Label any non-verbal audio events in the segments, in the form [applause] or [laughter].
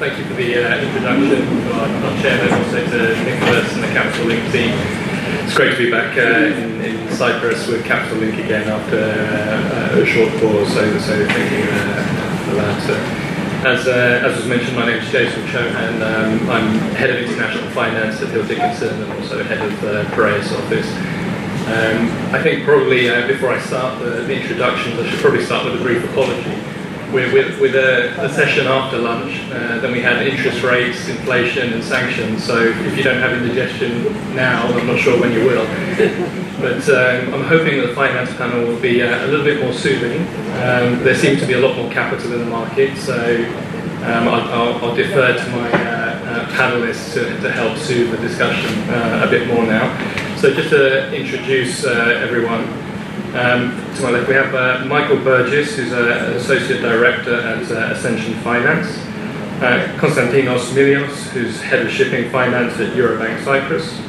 Thank you for the uh, introduction our, chairman, also to Nicholas and the Capital Link team. It's great to be back uh, in, in, Cyprus with Capital Link again after uh, a short pause, so, so thank you uh, for that. As, uh, as was mentioned, my name is Jasel Chauhan, and um, I'm head of international finance at Hill Dickinson and also head of the Piraeus office. Um, I think probably uh, before I start the, the introductions, I should probably start with a brief apology with, with, with a, a, session after lunch. Uh, then we had interest rates, inflation, and sanctions. So if you don't have indigestion now, I'm not sure when you will. [laughs] But um, I'm hoping that the finance panel will be uh, a little bit more soothing. Um, there seems to be a lot more capital in the market, so um, I'll, I'll, I'll, defer to my uh, uh panelists to, to, help soothe the discussion uh, a bit more now. So just to introduce uh, everyone. Um, to my left, we have uh, Michael Burgess, who's an Associate Director at uh, Ascension Finance. Uh, Konstantinos Milios, who's Head of Shipping Finance at Eurobank Cyprus.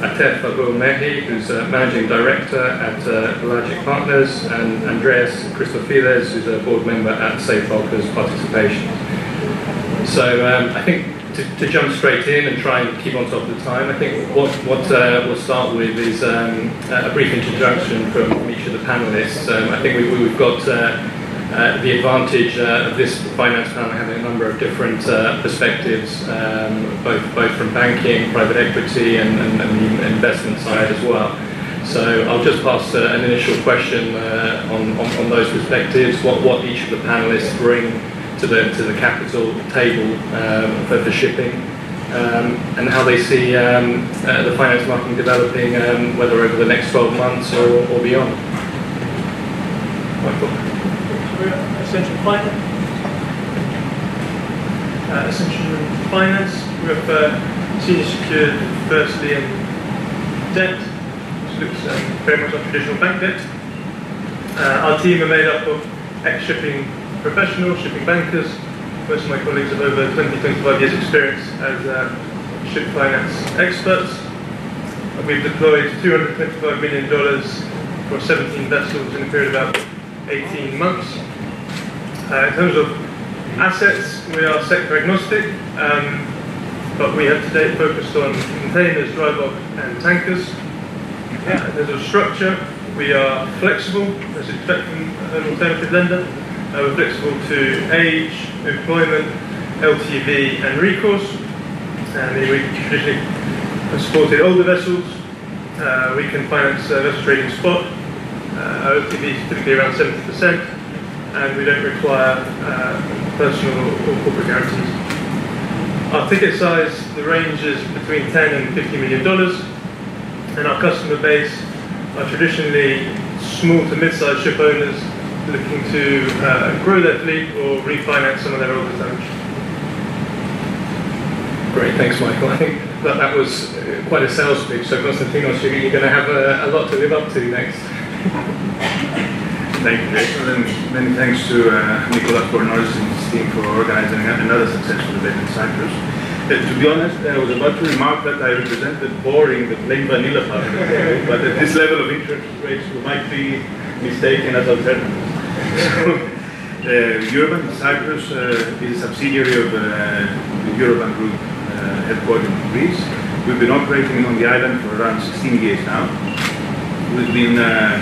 Atef Abou Merhi, who's uh, Managing Director at uh, Partners. And Andreas Christofides, who's a Board Member at Safe Participation. So um, I think to, to, jump straight in and try and keep on top of the time, I think what, what uh, we'll start with is um, a brief introduction from each of the panelists. Um, I think we, have got uh, uh, the advantage uh, of this finance panel having a number of different uh, perspectives, um, both, both from banking, private equity, and, and, and, the investment side as well. So I'll just pass an initial question on, on, on, those perspectives, what, what each of the panelists bring to the to the capital table um, for, for shipping, um, and how they see um, uh, the finance market developing, um, whether over the next 12 months or, or beyond. Michael. Ascension Finance. Uh, Ascension Finance. We have uh, senior secured first lien debt, which looks um, very much like traditional bank debt. Uh, our team are made up of ex-shipping professionals, shipping bankers. Most of my colleagues have over 20, 25 years experience as uh, ship finance experts. And we've deployed $225 million for 17 vessels in a period of about 18 months. Uh, in terms of assets, we are sector agnostic, um, but we have today focused on containers, dry bulk, and tankers. Uh, in terms of structure, we are flexible, as expected an alternative lender. We're flexible to age, employment, LTV, and recourse. And we traditionally have supported older vessels. Uh, we can finance vessel trading spot. Uh, our LTV is typically around 70%, and we don't require uh, personal or corporate guarantees. Our ticket size, the range is between 10 and 50 million dollars, and our customer base are traditionally small to mid-sized ship owners looking to uh, grow their fleet or refinance some of their older tonnage. Great, thanks, Michael. I think that that was uh, quite a sales pitch. So, Konstantinos, you're going to have a, a lot to live up to next. Thank you, Jason, and many thanks to uh, Nicolas Bornozis and his team for organizing another successful event in Cyprus. Uh, to be honest, I was about to remark that I represented boring, the plain vanilla part of the table, but at this level of interest rates, we might be mistaken as alternatives [laughs] Eurobank Cyprus uh, is a subsidiary of uh, the Eurobank Group uh, headquartered in Greece. We've been operating on the island for around 16 years now. We've been uh,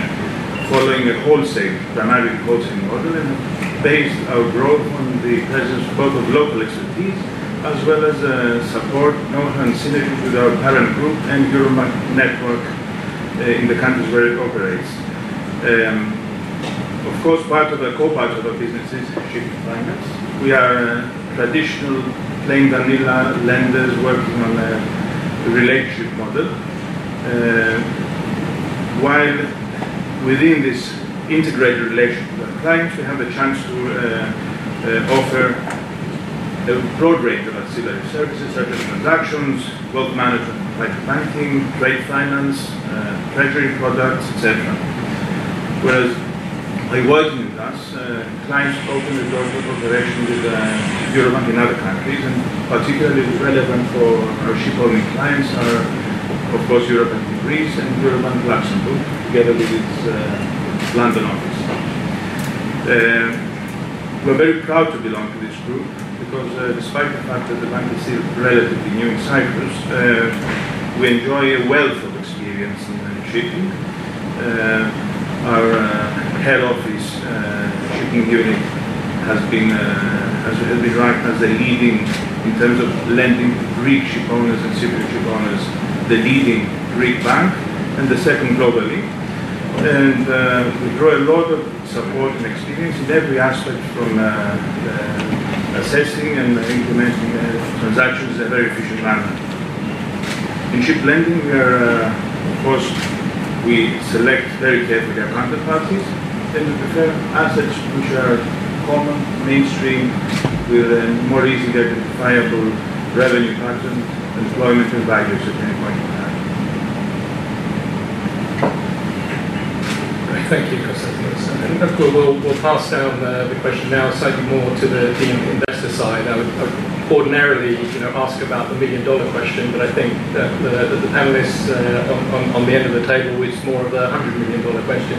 following a wholesale, primarily wholesale model, and based our growth on the presence both of local expertise as well as uh, support, know-how, and synergy with our parent group and Eurobank network in the countries where it operates. Um, of course, part of the co-part of our business is shipping finance. We are traditional plain vanilla lenders working on a relationship model. Uh, while within this integrated relationship with our clients, we have the chance to uh, uh, offer a broad range of ancillary services such as transactions, wealth management, private banking, trade finance, uh, treasury products, etc. Whereas working with us, uh, clients open the doors for cooperation with uh, Eurobank in other countries, and particularly relevant for our ship-owning clients are, of course, Eurobank in Greece and Eurobank Luxembourg, together with its uh, London office. Uh, we're very proud to belong to this group because uh, despite the fact that the bank is still relatively new in Cyprus, uh, we enjoy a wealth of experience in shipping. Our head office shipping unit has been has, has been ranked as the leading in terms of lending to Greek ship owners and Cypriot ship owners, the leading Greek bank and the second globally. And uh, we draw a lot of support and experience in every aspect from uh, assessing and implementing uh, transactions in a very efficient manner. In ship lending, we are, uh, of course, we select very carefully our counterparties and we prefer assets which are common, mainstream, with a more easily identifiable revenue pattern, employment and values at any point in time. Thank you, Konstantinos. And of course, we'll, we'll pass down uh, the question now slightly more to the, the investor side. I would, I would, ordinarily, you know, ask about the million dollar question, but I think that the, the, the panelists uh, on, on, on, the end of the table is more of the hundred million dollar question.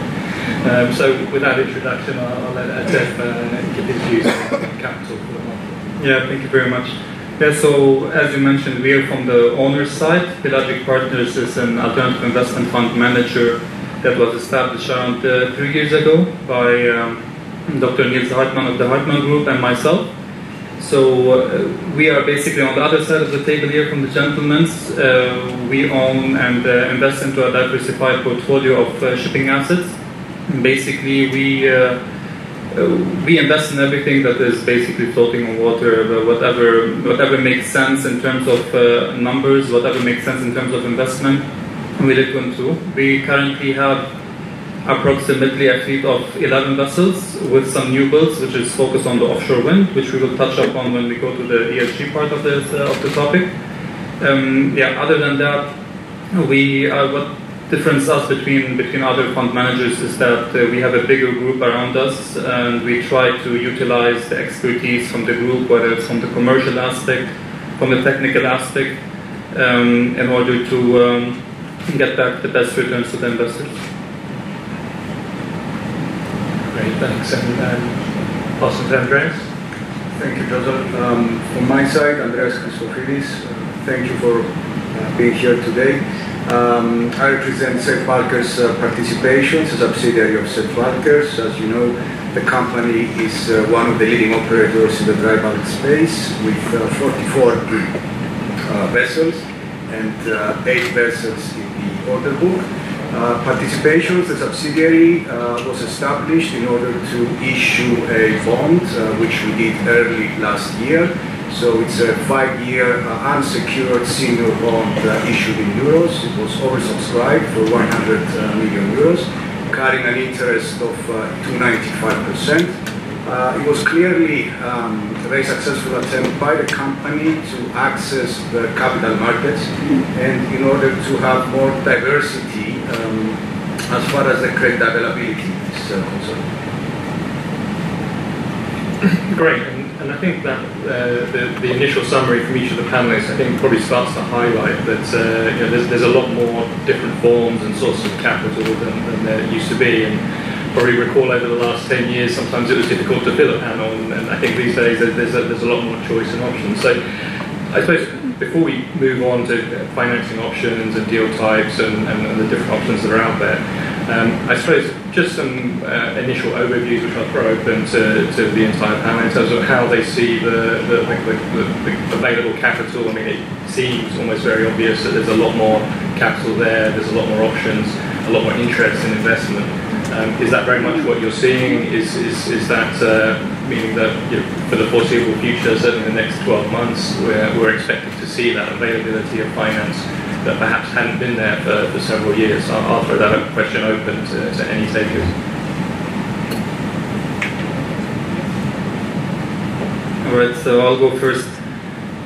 Um, so, with that introduction, I'll, I'll let Atef uh, give his views on capital for the. Yeah, thank you very much. Yeah, so as you mentioned, we are from the owner's side. Pelagic Partners is an alternative investment fund manager that was established around uh, three years ago by um, Dr. Niels Hartmann of the Hartmann Group and myself. So uh, we are basically on the other side of the table here from the gentlemen's. Uh, we own and uh, invest into a diversified portfolio of uh, shipping assets. Basically, we uh, we invest in everything that is basically floating on water, whatever whatever makes sense in terms of numbers, whatever makes sense in terms of investment we look into. We currently have approximately a fleet of 11 vessels with some new builds, which is focused on the offshore wind, which we will touch upon when we go to the ESG part of this uh, of the topic. Um, yeah. Other than that, we uh, what difference us between between other fund managers is that uh, we have a bigger group around us, and we try to utilize the expertise from the group, whether it's from the commercial aspect, from the technical aspect, um, in order to um, get back the best returns to the investors. Great, thanks. And um, pass to Andreas. Thank you, Joseph. Um, from my side, Andreas Christofides, uh, thank you for uh, being here today. Um, I represent Bulkers uh, Participations, a subsidiary of Bulkers. As you know, the company is uh, one of the leading operators in the dry bulk space with uh, 44 uh, vessels and uh, eight vessels in the order book. Uh, Participations, the subsidiary, was established in order to issue a bond, which we did early last year. So it's a five-year uh, unsecured senior bond uh, issued in euros. It was oversubscribed for 100 million euros, carrying an interest of 295 percent. Uh, it was clearly um, a very successful attempt by the company to access the capital markets and in order to have more diversity um, as far as the credit availability is uh, concerned. Great, and, and, I think that uh, the, the, initial summary from each of the panelists, I think, probably starts to highlight that uh, you know, there's, there's, a lot more different forms and sources of capital than, than there used to be. And, probably recall over the last 10 years, sometimes it was difficult to fill a panel, and I think these days there's a, there's a lot more choice and options. So I suppose before we move on to financing options and deal types and, and, and the different options that are out there, um, I suppose just some uh, initial overviews which I'll throw open to, to the entire panel in terms of how they see the, the, the, the, available capital. I mean, it seems almost very obvious that there's a lot more capital there, there's a lot more options, a lot more interest in investment. Um, is that very much what you're seeing? Is, is, is that uh, meaning that you know, for the foreseeable future, certainly the next 12 months, we're, we're expected to see that availability of finance that perhaps hadn't been there for, for several years? I'll, I'll throw that question open to, to any takers. All right, so I'll go first.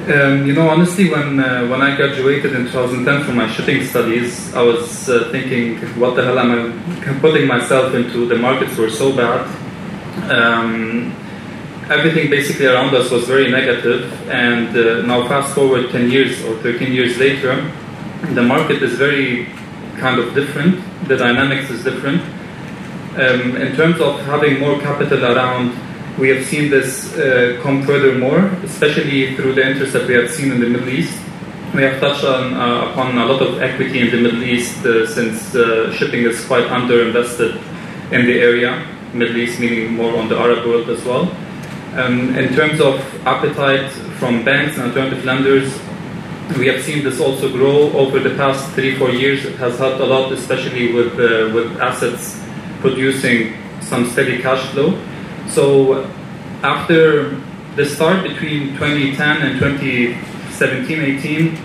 Um, you know, honestly, when uh, when I graduated in 2010 from my shipping studies, I was uh, thinking, what the hell am I putting myself into? The markets were so bad. Um, everything basically around us was very negative. negative, and uh, now fast forward 10 years or 13 years later, the market is very kind of different. The dynamics is different. Um, in terms of having more capital around, we have seen this uh, come furthermore, especially through the interest that we have seen in the Middle East. We have touched on, uh, upon a lot of equity in the Middle East uh, since uh, shipping is quite underinvested in the area. Middle East meaning more on the Arab world as well. Um, in terms of appetite from banks and alternative lenders, we have seen this also grow over the past three, four years. It has helped a lot, especially with, uh, with assets producing some steady cash flow. So after the start between 2010 and 2017-18,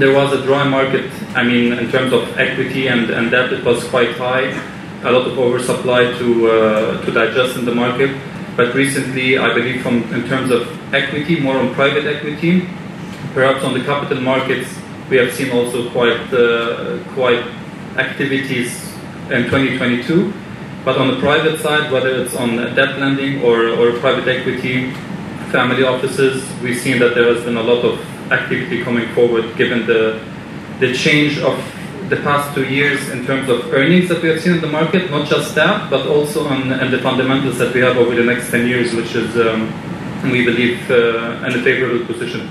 there was a dry market. I mean, in terms of equity and, and debt, it was quite high. A lot of oversupply to uh, to digest in the market. But recently, I believe, from in terms of equity, more on private equity, perhaps on the capital markets, we have seen also quite uh, quite activities in 2022. But on the private side, whether it's on debt lending or, or private equity, family offices, we've seen that there has been a lot of activity coming forward given the, the change of the past two years in terms of earnings that we have seen in the market, not just that, but also on and the fundamentals that we have over the next 10 years, which is, um, we believe, uh, in a favorable position.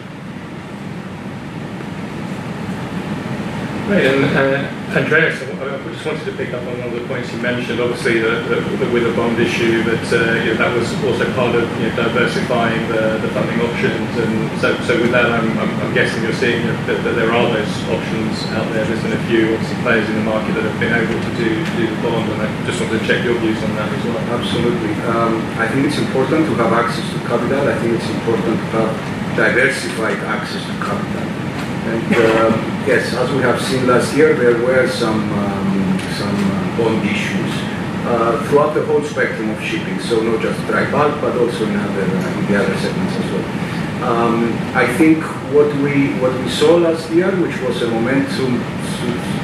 And uh, Andreas, I just wanted to pick up on one of the points you mentioned. Obviously, the with the bond issue, that uh, you know, that was also part of you know, diversifying the, the funding options. And so, so with that, I'm, I'm, I'm guessing you're seeing that, that, there are those options out there. There's been a few obviously players in the market that have been able to do, do the bond, and I just wanted to check your views on that as well. Absolutely. Um, I think it's important to have access to capital. I think it's important to have diversified access to capital. And uh, yes, as we have seen last year, there were some um, some bond issues uh, throughout the whole spectrum of shipping. So not just dry bulk, but also in other uh, in the other segments as well. Um, I think what we what we saw last year, which was a momentum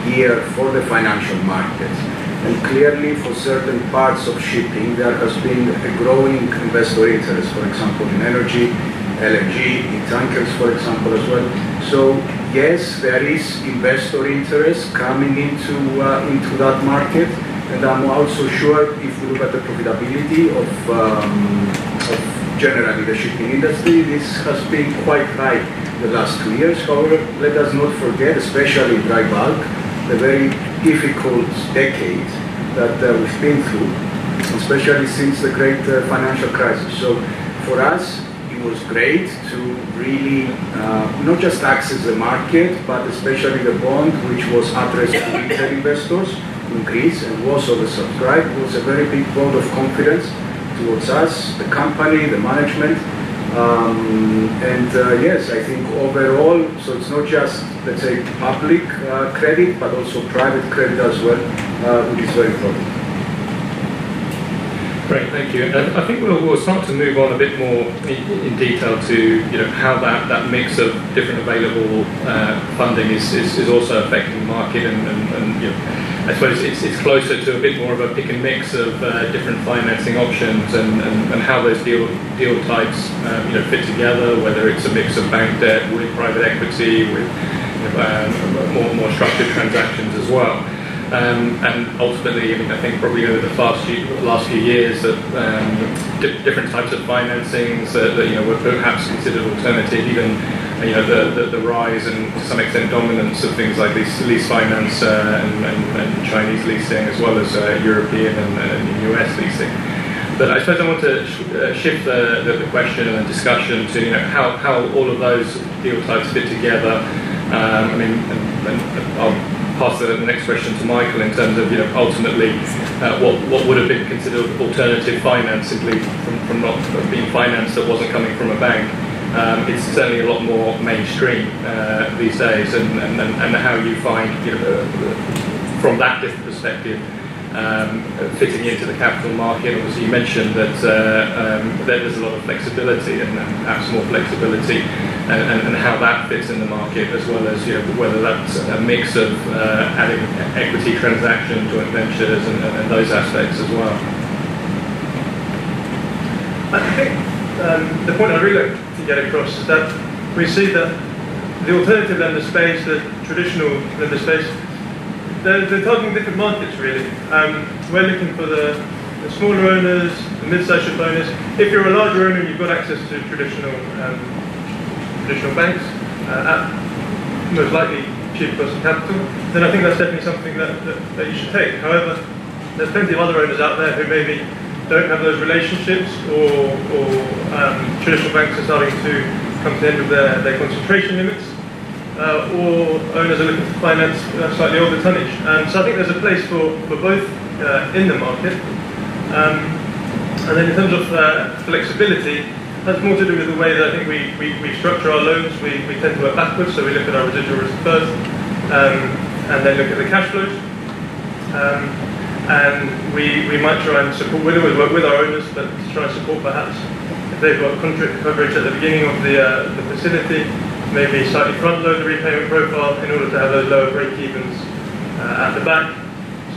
year for the financial markets, and clearly for certain parts of shipping, there has been a growing investor interest. For example, in energy LNG, in tankers, for example, as well. So yes, there is investor interest coming into uh, into that market, and I'm also sure if we look at the profitability of, um, of generally the shipping industry, this has been quite high the last two years. However, let us not forget, especially dry bulk, the very difficult decade that uh, we've been through, especially since the great uh, financial crisis. So for us, was great to really uh, not just access the market, but especially the bond, which was addressed to retail investors in Greece and was oversubscribed. Was a very big vote of confidence towards us, the company, the management. Um, and uh, yes, I think overall, so it's not just, let's say, public uh, credit, but also private credit as well, uh, which is very important. Great, thank you. I think we'll, we'll start to move on a bit more in, detail to you know how that, that mix of different available uh, funding is, is, is, also affecting the market, and, and, and you know, I suppose it's, it's closer to a bit more of a pick and mix of uh, different financing options and, and, and, how those deal deal types um, you know fit together. Whether it's a mix of bank debt with private equity, with um, more more structured transactions as well. Um, and ultimately, I mean, I think probably over the last few, last few years, that um, di- different types of financings that, that, you know were perhaps considered alternative, even you know the, the, the, rise and to some extent dominance of things like lease, lease finance uh, and, and, and, Chinese leasing, as well as uh, European and, and, US leasing. But I suppose I want to sh- uh, shift the, the, the, question and discussion to you know how, how all of those deal types fit together. Um, I mean, and I'll pass the, next question to Michael in terms of you know ultimately uh, what what would have been considered alternative finance simply from, from not being financed that wasn't coming from a bank. Um, it's certainly a lot more mainstream uh, these days, and, and, and how you find you know from that different perspective um, fitting into the capital market. Obviously, you mentioned that uh, um, there's a lot of flexibility and perhaps more flexibility, and, and, and, how that fits in the market, as well as you know, whether that's a mix of uh, adding equity transactions, joint ventures, and, and, those aspects as well. I think um, the point I'd really like to get across is that we see that the alternative lender space, the traditional lender space, they're, they're targeting different markets really. Um, we're looking for the the smaller owners, the mid-sized owners. If you're a larger owner and you've got access to traditional um, traditional banks uh, at most likely cheap cost of capital, then I think that's definitely something that, that, that you should take. However, there's plenty of other owners out there who maybe don't have those relationships or, or um, traditional banks are starting to come to the end of their, their concentration limits uh, or owners are looking to finance uh, slightly older tonnage. Um, so I think there's a place for, for both uh, in the market. Um, and then in terms of uh, flexibility, that's more to do with the way that I think we, we, we structure our loans. We, we tend to work backwards, so we look at our residual risk first, um, and then look at the cash flows. Um, and we, we might try and support, we work with our owners, but try and support perhaps if they've got contract coverage at the beginning of the, uh, the facility, maybe slightly front load the repayment profile in order to have those lower break evens uh, at the back.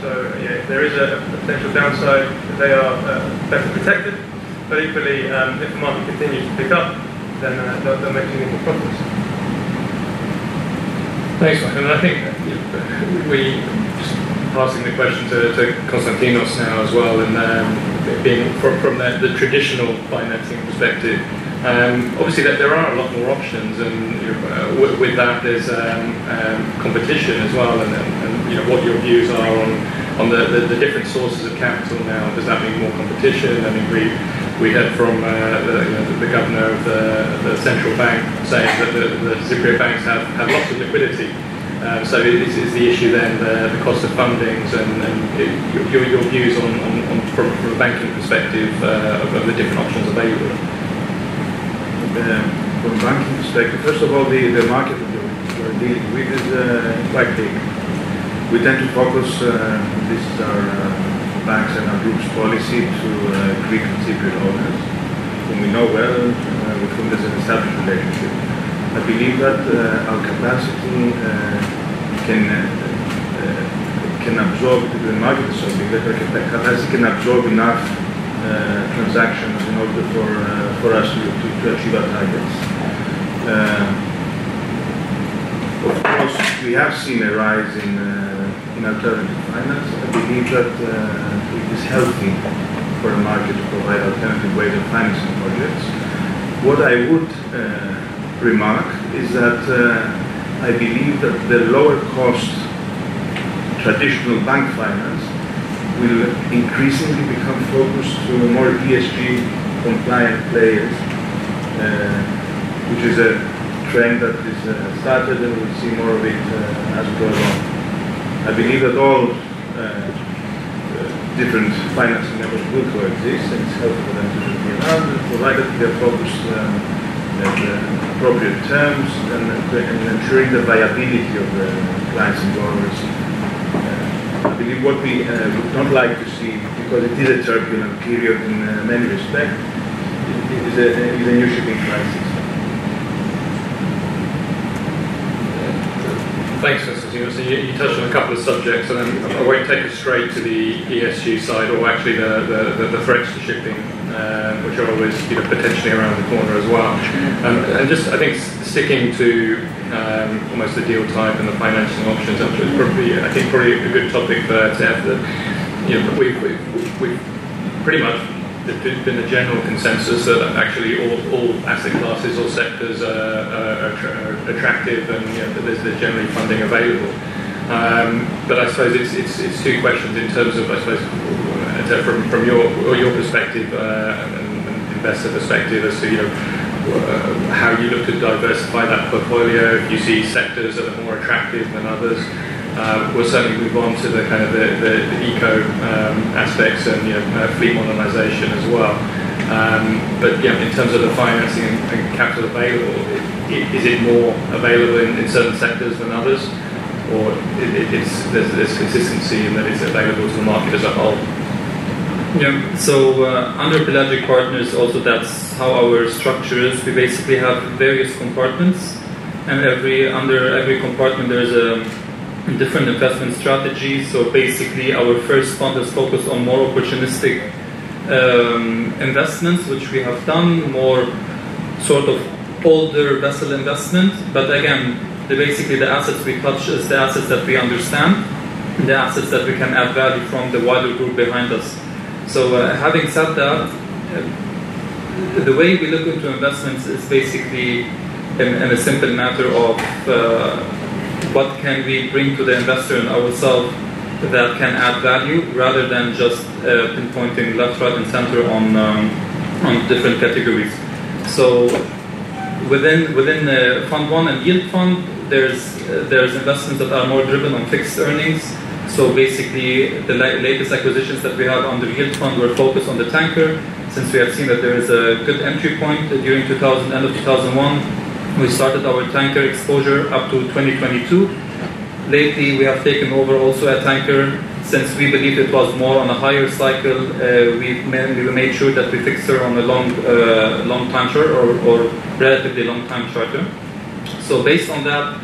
So yeah, if there is a, potential downside, they are uh, better protected. But equally, um, if the market continues to pick up, then uh, they'll, they'll make significant profits. Thanks, Mike. And I think we just passing the question to, to Konstantinos now as well, and um, being from, from the, the, traditional financing perspective. Um, obviously, that there are a lot more options, and uh, with, with, that there's um, um competition as well, and, and, you know what your views are on on the, the, the, different sources of capital now. Does that mean more competition? I mean, we we heard from uh, the, you know, the, governor of the, central bank saying that the, the Cypriot banks have, have lots of liquidity. Um, so is, is the issue then the, the cost of fundings and, and it, your, your views on, on, on from, from, a banking perspective uh, of, of, the different options available? Uh, from banking perspective, first of all, the, the market we're dealing with is uh, quite big. We tend to focus, uh, this is our uh, banks and our group's policy to uh, Greek and Cypriot owners, whom we know well, with whom there's an established relationship. I believe that our capacity can can absorb the market is so big that our capacity can absorb enough transactions order for for us to, to, achieve our targets. of course, we have seen a rise in in alternative finance. I believe that uh, it is healthy for a market to provide alternative ways of financing projects. What I would uh, remark is that uh, I believe that the lower cost traditional bank finance will increasingly become focused to more ESG compliant players, uh, which is a trend that is uh, started and we'll see more of it uh, as we go along. I believe that all different financing levels will coexist and it's helpful for them to be around, provided they're focused um, at appropriate terms and, and, ensuring the viability of the clients and borrowers. I believe what we uh, would not like to see, because it is a turbulent period in uh, many respects, is a, is a new shipping crisis. Thanks, Constantine. So you, you, touched on a couple of subjects, and then I won't take us straight to the ESG side, or actually the, the, the, the threats to shipping, um, which are always you know, potentially around the corner as well. Um, and just, I think, sticking to um, almost the deal type and the financing options, is probably, I think, probably a good topic for to have. That you know, we've, we've, we've pretty much there's been a general consensus that actually all, all asset classes or sectors are, are, are attractive and you know, there's, there's, generally funding available. Um, but I suppose it's, it's, it's, two questions in terms of, I suppose, from, from your, your perspective uh, and, and, investor perspective as to, you know, uh, how you look to diversify that portfolio, if you see sectors that are more attractive than others. Uh, we'll certainly move on to the kind of the, the, the eco um, aspects and you know, uh, fleet modernisation as well. Um, but yeah, in terms of the financing and, and capital available, it, is it more available in, in, certain sectors than others, or it, there's, consistency in that it's available to the market as a whole? Yeah, so uh, under pelagic partners, also that's how our structure is. We basically have various compartments, and every under every compartment there's a different investment strategies. So basically, our first fund is focused on more opportunistic um, investments, which we have done, more sort of older vessel investment. But again, the, basically the assets we touch is the assets that we understand, the assets that we can add value from the wider group behind us. So uh, having said that, uh, the way we look into investments is basically in, in a simple matter of uh, what can we bring to the investor and ourselves that can add value rather than just uh, pinpointing left, right, and center on um, on different categories. So within within uh, Fund One and Yield Fund, there's uh, there's investments that are more driven on fixed earnings. So basically, the la- latest acquisitions that we have under the Yield Fund were focused on the tanker, since we have seen that there is a good entry point during 2000, end of 2001. We started our tanker exposure up to 2022. Lately, we have taken over also a tanker since we believed it was more on a higher cycle. Uh, we, made, we made sure that we fixed her on a long, uh, long time charter or, or relatively long time charter. So based on that,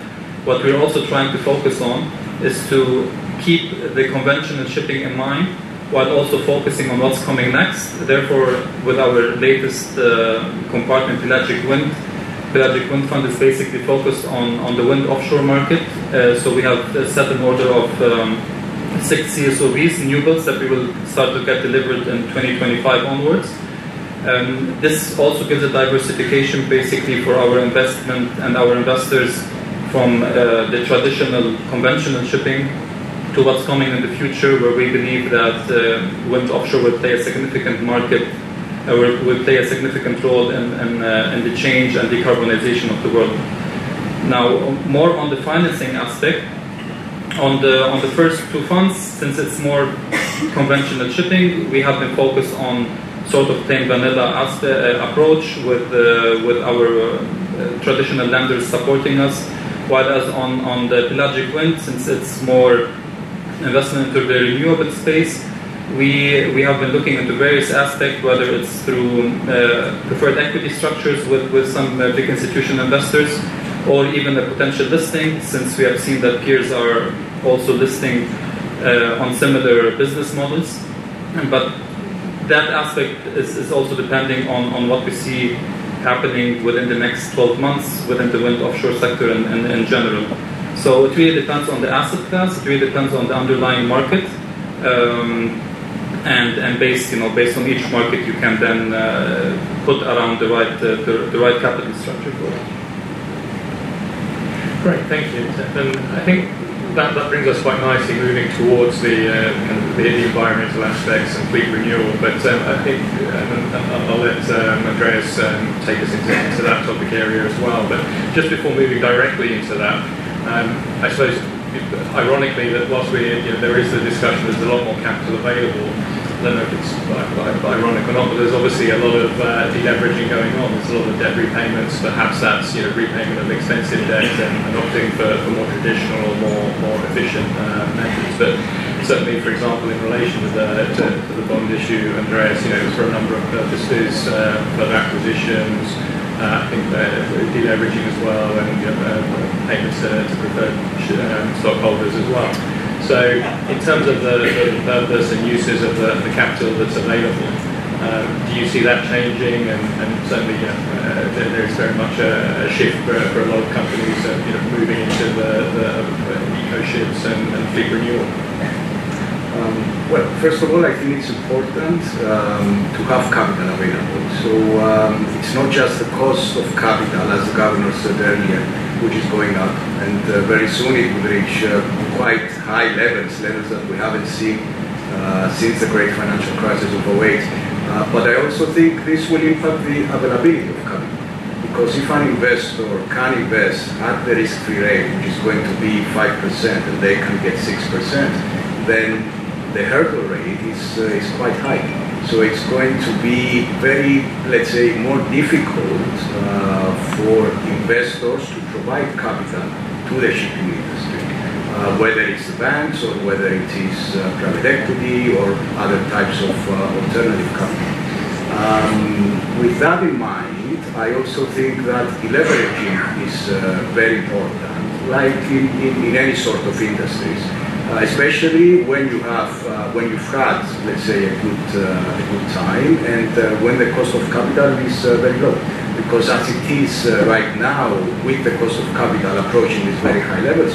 what we're also trying to focus on is to keep the conventional shipping in mind while also focusing on what's coming next. Therefore, with our latest uh, compartment, Pelagic Wind, Pelagic Wind Fund is basically focused on, on the wind offshore market. Uh, so we have set an order of um, six CSOVs, new builds that we will start to get delivered in 2025 onwards. Um, this also gives a diversification basically for our investment and our investors from uh, the traditional conventional shipping to what's coming in the future, where we believe that uh, wind offshore will play a significant market, will, will play a significant role in, in, uh, in the change and decarbonization of the world. Now, more on the financing aspect, on the on the first two funds, since it's more conventional shipping, we have been focused on sort of plain vanilla uh, approach with uh, with our uh, traditional lenders supporting us. While as on on the pelagic wind, since it's more investment into the renewable space, we we have been looking into various aspects, whether it's through uh, preferred equity structures with with some uh, big institutional investors, or even a potential listing, since we have seen that peers are also listing uh, on similar business models. But that aspect is, is also depending on, on what we see happening within the next 12 months within the wind offshore sector in, in, in general. So it really depends on the asset class, it really depends on the underlying market. Um, and, and based you know based on each market you can then uh, put around the right uh, the, the right capital structure for it. Great, thank you. And I think that, that brings us quite nicely moving towards the, uh, kind of the, environmental aspects and fleet renewal. But um, I think um, I'll let um, Andreas um, take us into, into, that topic area as well. But just before moving directly into that, um, I suppose ironically that whilst we you know, there is the discussion, there's a lot more capital available. I don't know if it's ironic or not, but there's obviously a lot of uh, deleveraging going on. There's a lot of debt repayments. Perhaps that's you know repayment of expensive debt and, and opting for, for, more traditional or more more efficient uh, methods. But certainly, for example, in relation to the to, to the bond issue, Andreas, you know, for a number of purposes, uh, further acquisitions. Uh, I think deleveraging as well, and you know, uh, payments to, to preferred um, stockholders as well. So, in terms of the, the purpose and uses of the, the capital that's available, um, do you see that changing? And, and certainly, uh, there, there's very much a, a shift for, for, a lot of companies, uh, you know, moving into the, the eco ships and, and fleet renewal. Um, well, first of all, I think it's important um, to have capital available. So um, it's not just the cost of capital, as the governor said earlier, which is going up, and uh, very soon it will reach uh, quite high levels, levels that we haven't seen uh, since the great financial crisis of 08. Uh, but I also think this will impact the availability of capital. Because if an investor can invest at the risk-free rate, which is going to be 5%, and they can get 6%, then the hurdle rate is, uh, is quite high. So it's going to be very, let's say, more difficult uh, for investors to provide capital to the shipping industry, uh, whether it's banks or whether it is uh, private equity or other types of uh, alternative capital. Um, with that in mind, I also think that deleveraging is uh, very important, like in, in, in any sort of industries. Uh, especially when you have uh, when you've had let's say a good a good time and when the cost of capital is very low because as it is uh, right now with the cost of capital approaching these very high levels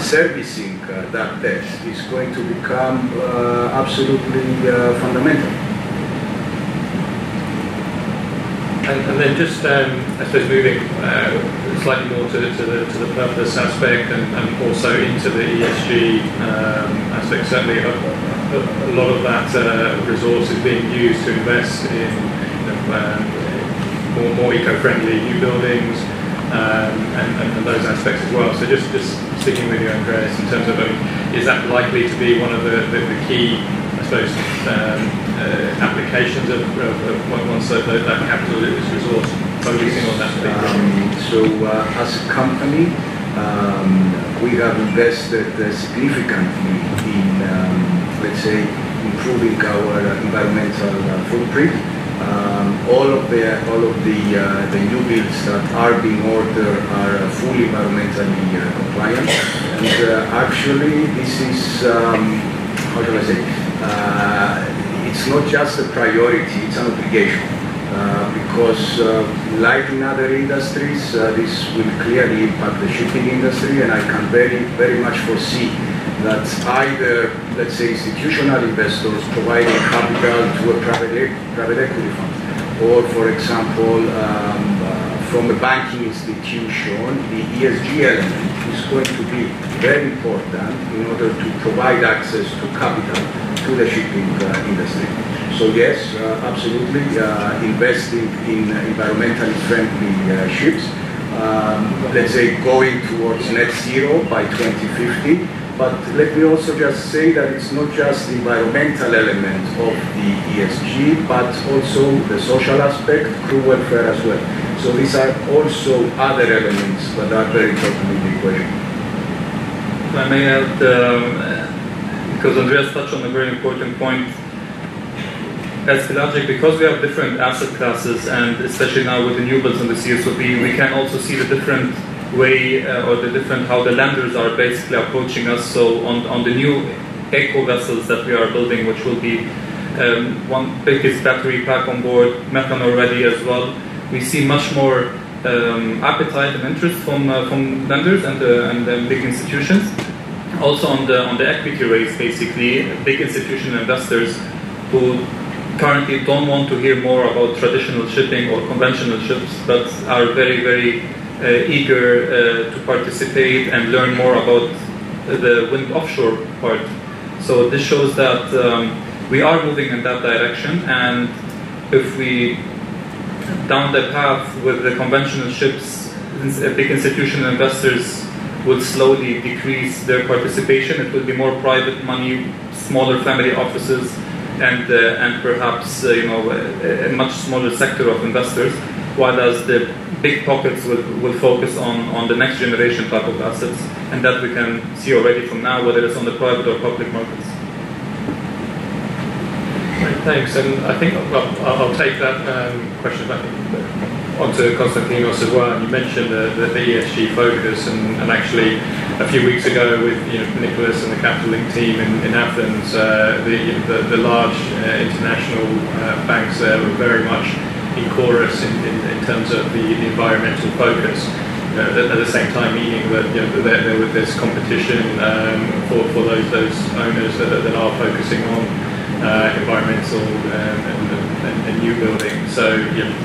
servicing uh, that debt is going to become uh, absolutely uh, fundamental. And, and then just, um, I suppose, moving uh, slightly more to, to, the, to the purpose aspect and, and also into the ESG um, aspect. Certainly, a, a, lot of that uh, resource is being used to invest in you know, um, more, more eco-friendly new buildings um, and, and, those aspects as well. So just, just sticking with you, Andreas, in terms of, mean, is that likely to be one of the, the, the key, I suppose, um, uh, applications of, of, of once that, that capital is resource focusing on that um, so uh, as a company, um, we have invested uh, significantly in, um, let's say, improving our environmental uh, footprint. Um, all of the all of the uh, the new builds that are being ordered are fully environmentally uh, compliant, and actually this is um, how do I say it's not just a priority, it's an obligation. Uh, because uh, like in other industries, uh, this will clearly impact the shipping industry and I can very, very much foresee that either, let's say, institutional investors providing capital to a private, private equity fund, or for example, um, uh, from a banking institution, the ESG element is going to be very important in order to provide access to capital to the shipping uh, industry. So yes, uh, absolutely, uh, investing in environmentally friendly ships. Um, let's say going towards net zero by 2050. But let me also just say that it's not just the environmental element of the ESG, but also the social aspect, crew welfare as well. So these are also other elements that are very important in the equation. If I may add um, because Andreas touched on a very important point. As Pelagic, because we have different asset classes, and especially now with the new builds on the CSOV, we can also see the different way uh, or the different how the lenders are basically approaching us. So on, on the new eco vessels that we are building, which will be um, one biggest battery pack on board, methanol ready as well, we see much more um, appetite and interest from uh, from lenders and uh, and uh, big institutions also on the on the equity raise, basically, big institutional investors who currently don't want to hear more about traditional shipping or conventional ships, but are very very eager uh, to participate and learn more about the wind offshore part. So this shows that um, we are moving in that direction, and if we down the path with the conventional ships, big institutional investors will slowly decrease their participation. It will be more private money, smaller family offices, and uh, and perhaps uh, you know a, a, much smaller sector of investors. While as the big pockets will, will focus on, on the next generation type of assets, and that we can see already from now, whether it's on the private or public markets. Thanks, and I think well, I'll take that um, question back onto Konstantinos as well. You mentioned the, the, ESG focus, and, and, actually a few weeks ago with you know, Nicholas and the Capital Link team in, in Athens, uh, the, the, the, large uh, international uh, banks there were very much in chorus in, in, in terms of the, the environmental focus. Uh, at the same time, meaning that you know, there, there this competition um, for, for those those owners that, that are focusing on uh, environmental um, and, and, and, new building. So you know,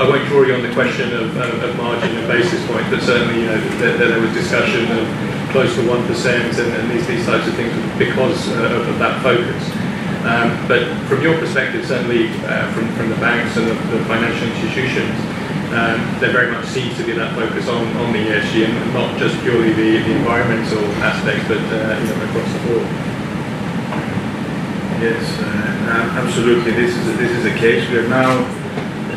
I won't draw you on the question of, of, of margin and basis point, but certainly you know there, there was discussion of close to one percent and, and, these these types of things because uh, of, that focus. Um, but from your perspective, certainly uh, from, from the banks and the, the financial institutions, um, there very much seems to be that focus on, on the ESG and not just purely the, the environmental aspects, but uh, you know, across the board. Yes, uh, absolutely. This is a, this is the case. We are now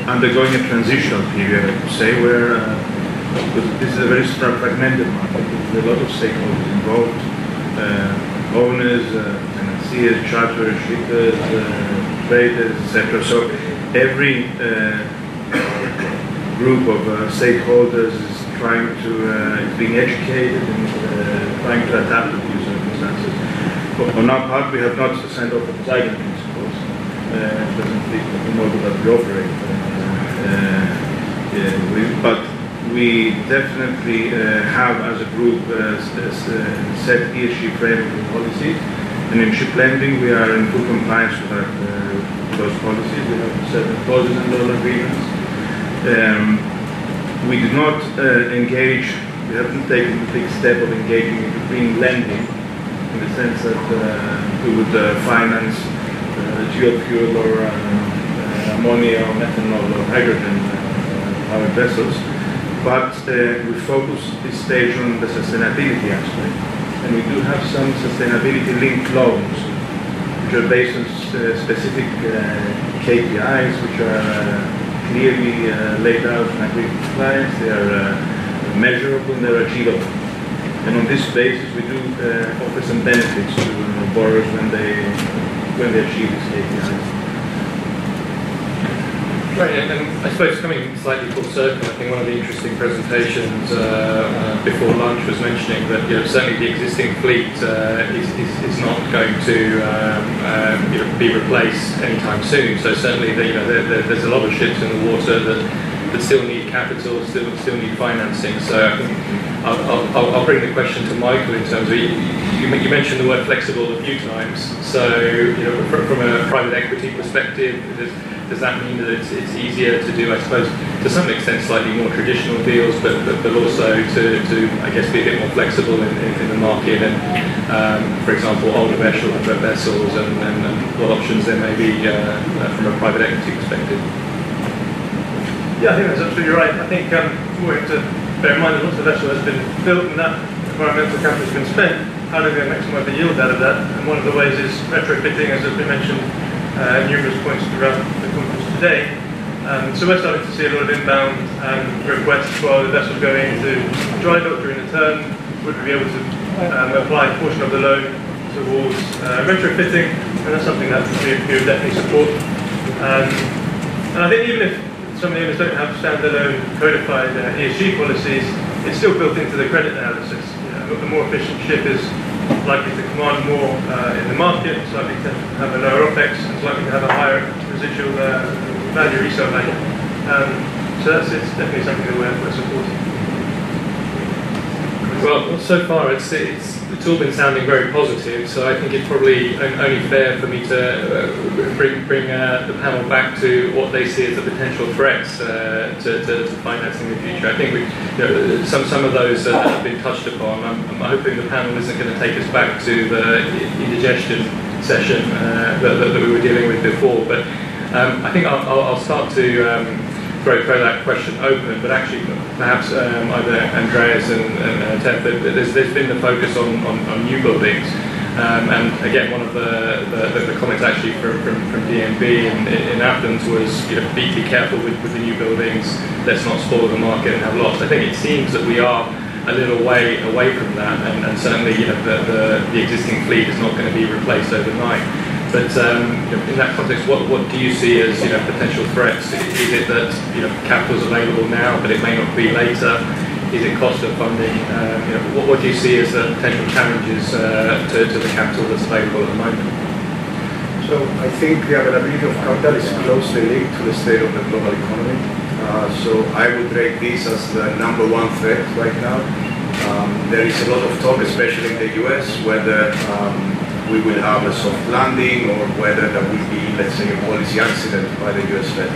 undergoing a transitional period, I would say, where uh, this is a very fragmented market. There's a lot of stakeholders involved, uh, owners, uh, financiers, charterers, shippers, uh, traders, etc. So every uh, group of uh, stakeholders is trying to is being educated and trying to adapt to these circumstances. But on our part, we have not signed off the Poseidon principles. Uh, the model that we operate. Uh, yeah, we, but we definitely uh, have as a group uh, uh, set ESG framework policies. And in ship lending, we are in full compliance with, our, uh, those policies. We have certain clauses and all agreements. Um, we did not uh, engage, we haven't taken the big step of engaging into green lending in the sense that uh, we would uh, finance uh, dual fuel or uh, uh, ammonia or methanol or hydrogen uh, powered vessels. But uh, we focus this stage on the sustainability aspect. And we do have some sustainability linked loans which are based on uh, specific uh, KPIs which are uh, clearly laid out and agreed with clients. They are measurable and they're achievable. And on this basis, we do offer some benefits to borrowers when they when they achieve these KPIs. Right, and, and I suppose coming slightly full circle, I think one of the interesting presentations uh, uh, before lunch was mentioning that you know, certainly the existing fleet uh, is, is, is not going to um, um, you know, be replaced anytime soon. So certainly the, you know, there, there, there's a lot of ships in the water that, that still need capital, still still need financing. So I think I'll, I'll- I'll, bring the question to Michael in terms of you, you, mentioned the word flexible a few times. So you know, from a private equity perspective, does, that mean that it's, it's easier to do, I suppose, to some extent, slightly more traditional deals, but, but, but also to, to, I guess, be a bit more flexible in, in, in the market and, um, for example, older vessel, vessels and, and, and what options there may be uh, uh, from a private equity perspective? Yeah, I think that's absolutely right. I think um, we have to bear in mind that once the vessel has been built and that environmental capital has been spent, how do we maximise the yield out of that? And one of the ways is retrofitting, as has been mentioned uh, numerous points throughout the conference today. Um, so we're starting to see a lot of inbound um, requests while the vessel's going into dry dock during the term. Would we be able to um, apply a portion of the loan towards uh, retrofitting? And that's something that we, we would definitely support. Um, and I think even if some of the owners don't have standalone codified uh, ESG policies, it's still built into the credit analysis. You know, the more efficient ship is likely to command more uh, in the market, it's likely to have a lower OPEX, it's likely to have a higher residual uh, value, resale value. Um, so that's it's definitely something that we're, we're supporting. Well, so far it's, it's, it's all been sounding very positive, so I think it's probably only fair for me to uh, bring, bring uh, the panel back to what they see as the potential threats uh, to, to, to financing in the future. I think we, you know, some, some of those uh, have been touched upon. I'm, I'm hoping the panel isn't going to take us back to the indigestion session uh, that, that, we were dealing with before, but um, I think I'll, I'll, I'll start to um, throw, throw that question open, but actually perhaps um, either Andreas and, and uh, that there's, there's been the focus on, on, on new buildings. Um, and again, one of the, the, the comments actually from, from, from DNB in, in Athens was, you know, be, be careful with, with the new buildings, let's not spoil the market and have loss. I think it seems that we are a little way away from that, and, and certainly, you know, the, the, the existing fleet is not going to be replaced overnight. But um, in that context, what, what do you see as you know potential threats? Is it that you know capital is available now, but it may not be later? Is it cost of funding? Um, you know, what, what do you see as the potential challenges uh, to, to the capital that's available at the moment? So I think the availability of capital is closely linked to the state of the global economy. Uh, so I would rate this as the number one threat right now. Um, there is a lot of talk, especially in the US, whether um, we will have a soft landing or whether there will be, let's say, a policy accident by the US Fed.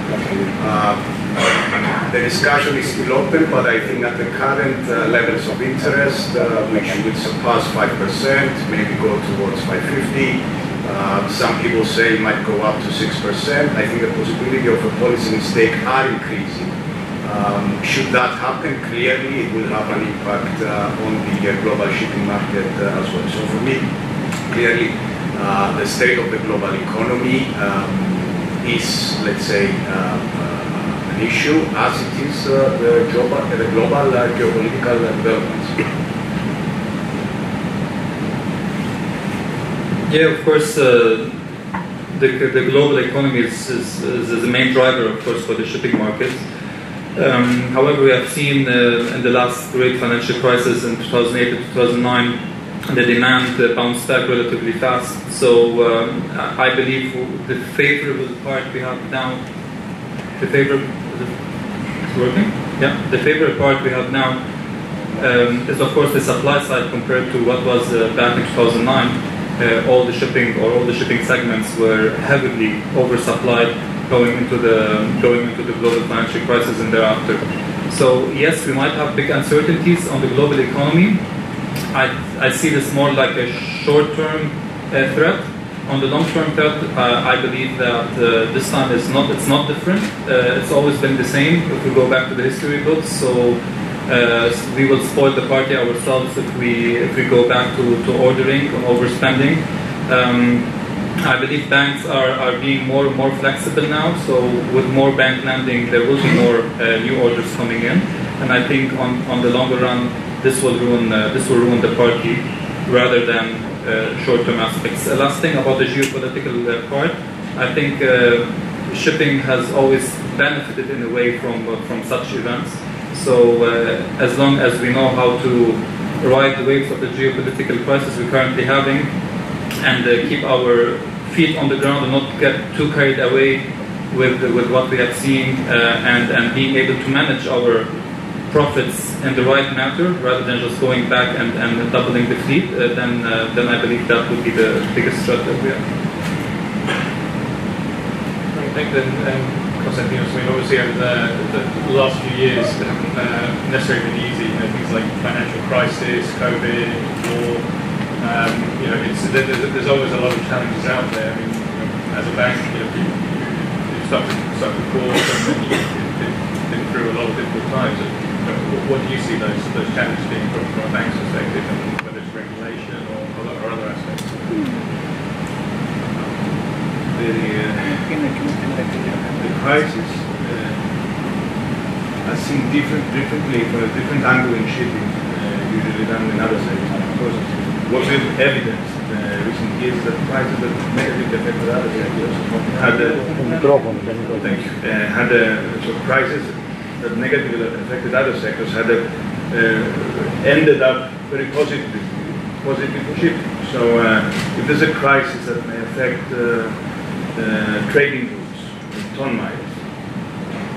Uh, the discussion is still open, but I think at the current uh, levels of interest, uh, we should surpass 5%, maybe go towards 550. Uh, some people say it might go up to 6%. I think the possibility of a policy mistake are increasing. Um, should that happen, clearly it will have an impact uh, on the uh, global shipping market as well. So for me, clearly uh, the state of the global economy um, is, let's say, uh, uh, an issue as it is the global, the global geopolitical developments. Yeah, of course, uh, the, the global economy is, is, is the main driver, of course, for the shipping market. Um, however, we have seen uh, in the last great financial crisis in 2008 to 2009, the demand bounced back relatively fast. So um, I believe the favorable part we have now, the favorable, working? Yeah, the favorite part we have now um, is of course the supply side compared to what was uh, back in 2009. Uh, all the shipping or all the shipping segments were heavily oversupplied going into the going into the global financial crisis and thereafter. So yes, we might have big uncertainties on the global economy. I, I see this more like a short-term uh, threat. On the long-term threat, uh, I believe that uh, this time is not it's not different. Uh, it's always been the same if we go back to the history books. So uh, we will spoil the party ourselves if we if we go back to, to ordering or overspending. Um, I believe banks are, are being more and more flexible now. So with more bank lending, there will be more uh, new orders coming in, and I think on, on the longer run, this will ruin uh, this will ruin the party rather than uh, short-term aspects. Uh, last thing about the geopolitical uh, part, I think uh, shipping has always benefited in a way from uh, from such events. So as long as we know how to ride the waves of the geopolitical crisis we're currently having, and keep our feet on the ground and not get too carried away with with what we have seen, and and being able to manage our profits in the right manner rather than just going back and, and doubling the fleet, uh, then uh, then I believe that would be the biggest threat that we have. I think that um, Constantinos, I mean, obviously over the, the last few years haven't uh, necessarily been easy. You know, things like financial crisis, COVID, war. Um, you know, there, there's, always a lot of challenges out there. I mean, as a bank, you know, you, you stuck, stuck the course and you've been, been through a lot of difficult times. And, you know, what, what do you see those those challenges being from, from a bank's perspective, and whether it's regulation or, or other aspects? the, uh, the crisis uh, has seen different, differently from a different angle in shipping, uh, usually than in other sectors. Of course, what we've evidenced in uh, recent years that prices that negatively affected other sectors had a, thank you, uh, had a, so prices that negatively affected other sectors had a, uh, ended up very positively, positively shipping. So uh, if there's a crisis that may affect uh, uh, trading routes, ton miles.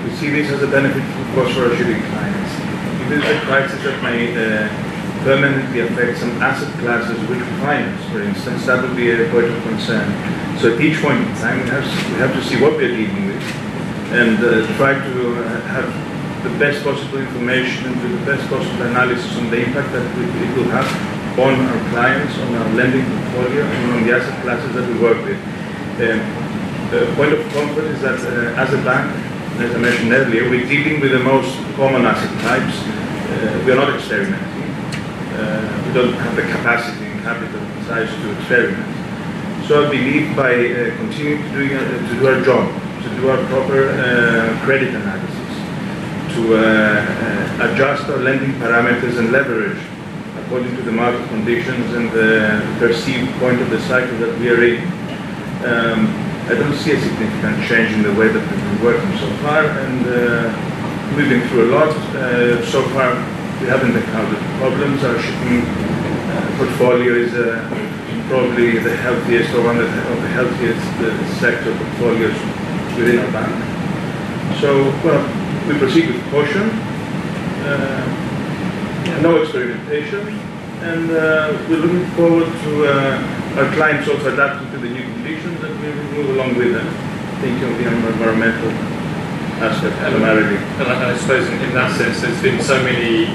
We see this as a benefit, of course, for our shipping clients. If there is a crisis that may uh, permanently affect some asset classes which clients, for instance, that would be a point of concern. So at each point in time, we have, we have to see what we're dealing with and uh, try to uh, have the best possible information and do the best possible analysis on the impact that it will have on our clients, on our lending portfolio, and on the asset classes that we work with. Um, the point of comfort is that uh, as a bank, as I mentioned earlier, we're dealing with the most common asset types. Uh, we are not experimenting. Uh, we don't have the capacity and capital size to experiment. So I believe by uh, continuing to, uh, to do our job, to do our proper uh, credit analysis, to adjust our lending parameters and leverage according to the market conditions and the perceived point of the cycle that we are in. Um, I don't see a significant change in the way that we've been working so far, and uh, we've been through a lot. Uh, so far, we haven't encountered problems. Our shipping uh, portfolio is uh, probably the healthiest or one of the, healthiest uh, sector portfolios within our bank. So, well, we proceed with caution, uh, no experimentation, and we're looking forward to our clients also adapting to the new conditions and we will move along with them, thinking of the environmental aspect primarily. And I, I suppose in, in, that sense, there's been so many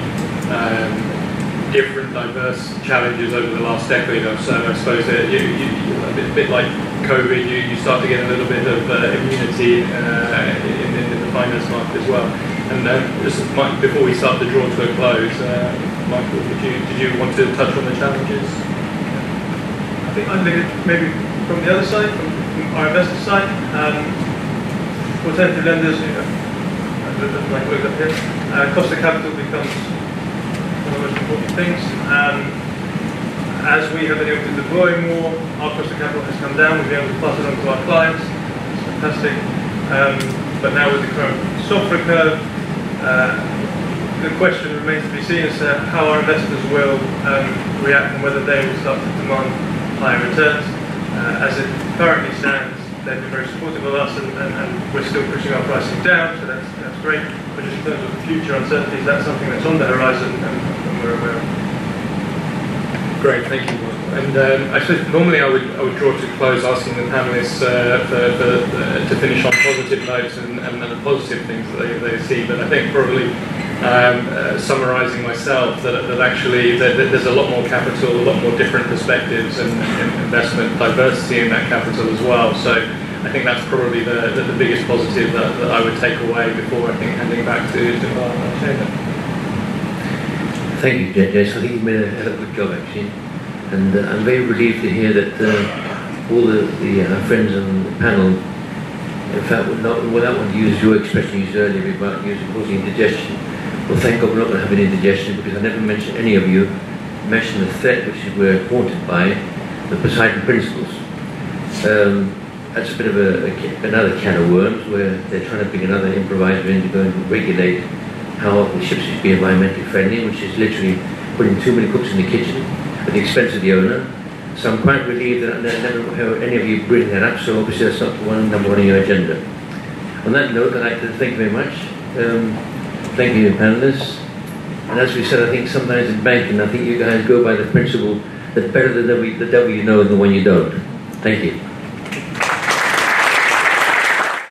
um, different, diverse challenges over the last decade or so. I suppose that you, you, a, bit, bit, like COVID, you, you start to get a little bit of uh, immunity uh, in, in, in, the finance market as well. And uh, just Mike, before we start to draw to a close, uh, Michael, did you, did you want to touch on the challenges? I think I think maybe from the other side, from, from our investor side, um, alternative lenders, you know, like we've up here, uh, cost of capital becomes one of the most important things. Um, as we have been able to deploy more, our cost of capital has come down. We've been able to pass it on to our clients. It's fantastic. Um, but now with the current SOFR curve, uh, the question remains to be seen as to how our investors will um, react and whether they will start to demand higher returns. Uh, as it currently stands, they've been very supportive of us and, and, and, we're still pushing our pricing down, so that's, that's great. But just in terms of future uncertainties, that's something that's on the horizon and, and we're aware of. Great, thank you. And um, actually, normally I would I would draw to close asking the panelists uh, for, for, uh, to finish on positive notes and, and, positive things that they, they see. But I think probably um, uh, summarising myself that, that actually that, that there's a lot more capital, a lot more different perspectives and, and investment diversity in that capital as well. So I think that's probably the, the, the biggest positive that, that I would take away before I think handing back to, to our. Thank you, Jasel. I think you've made a a good job, actually. And uh, I'm very relieved to hear that uh, all the, the uh, friends on the panel, in fact, would not, without want to use your expression used earlier about using causing indigestion. Well, thank God we're not going to have any indigestion because I never mentioned any of you mention the threat which we're haunted by, the Poseidon Principles. Um, that's a bit of a, a, another can of worms where they're trying to bring another improviser in to go and regulate how the ships should be environmentally friendly, which is literally putting too many cooks in the kitchen at the expense of the owner. So I'm quite relieved that I never heard any of you bring that up, so obviously that's not one number one on your agenda. On that note, I'd like to thank you very much. Um, thank you, panelists. And as we said, I think sometimes in banking, I think you guys go by the principle that better the the devil you know than the one you don't. Thank you.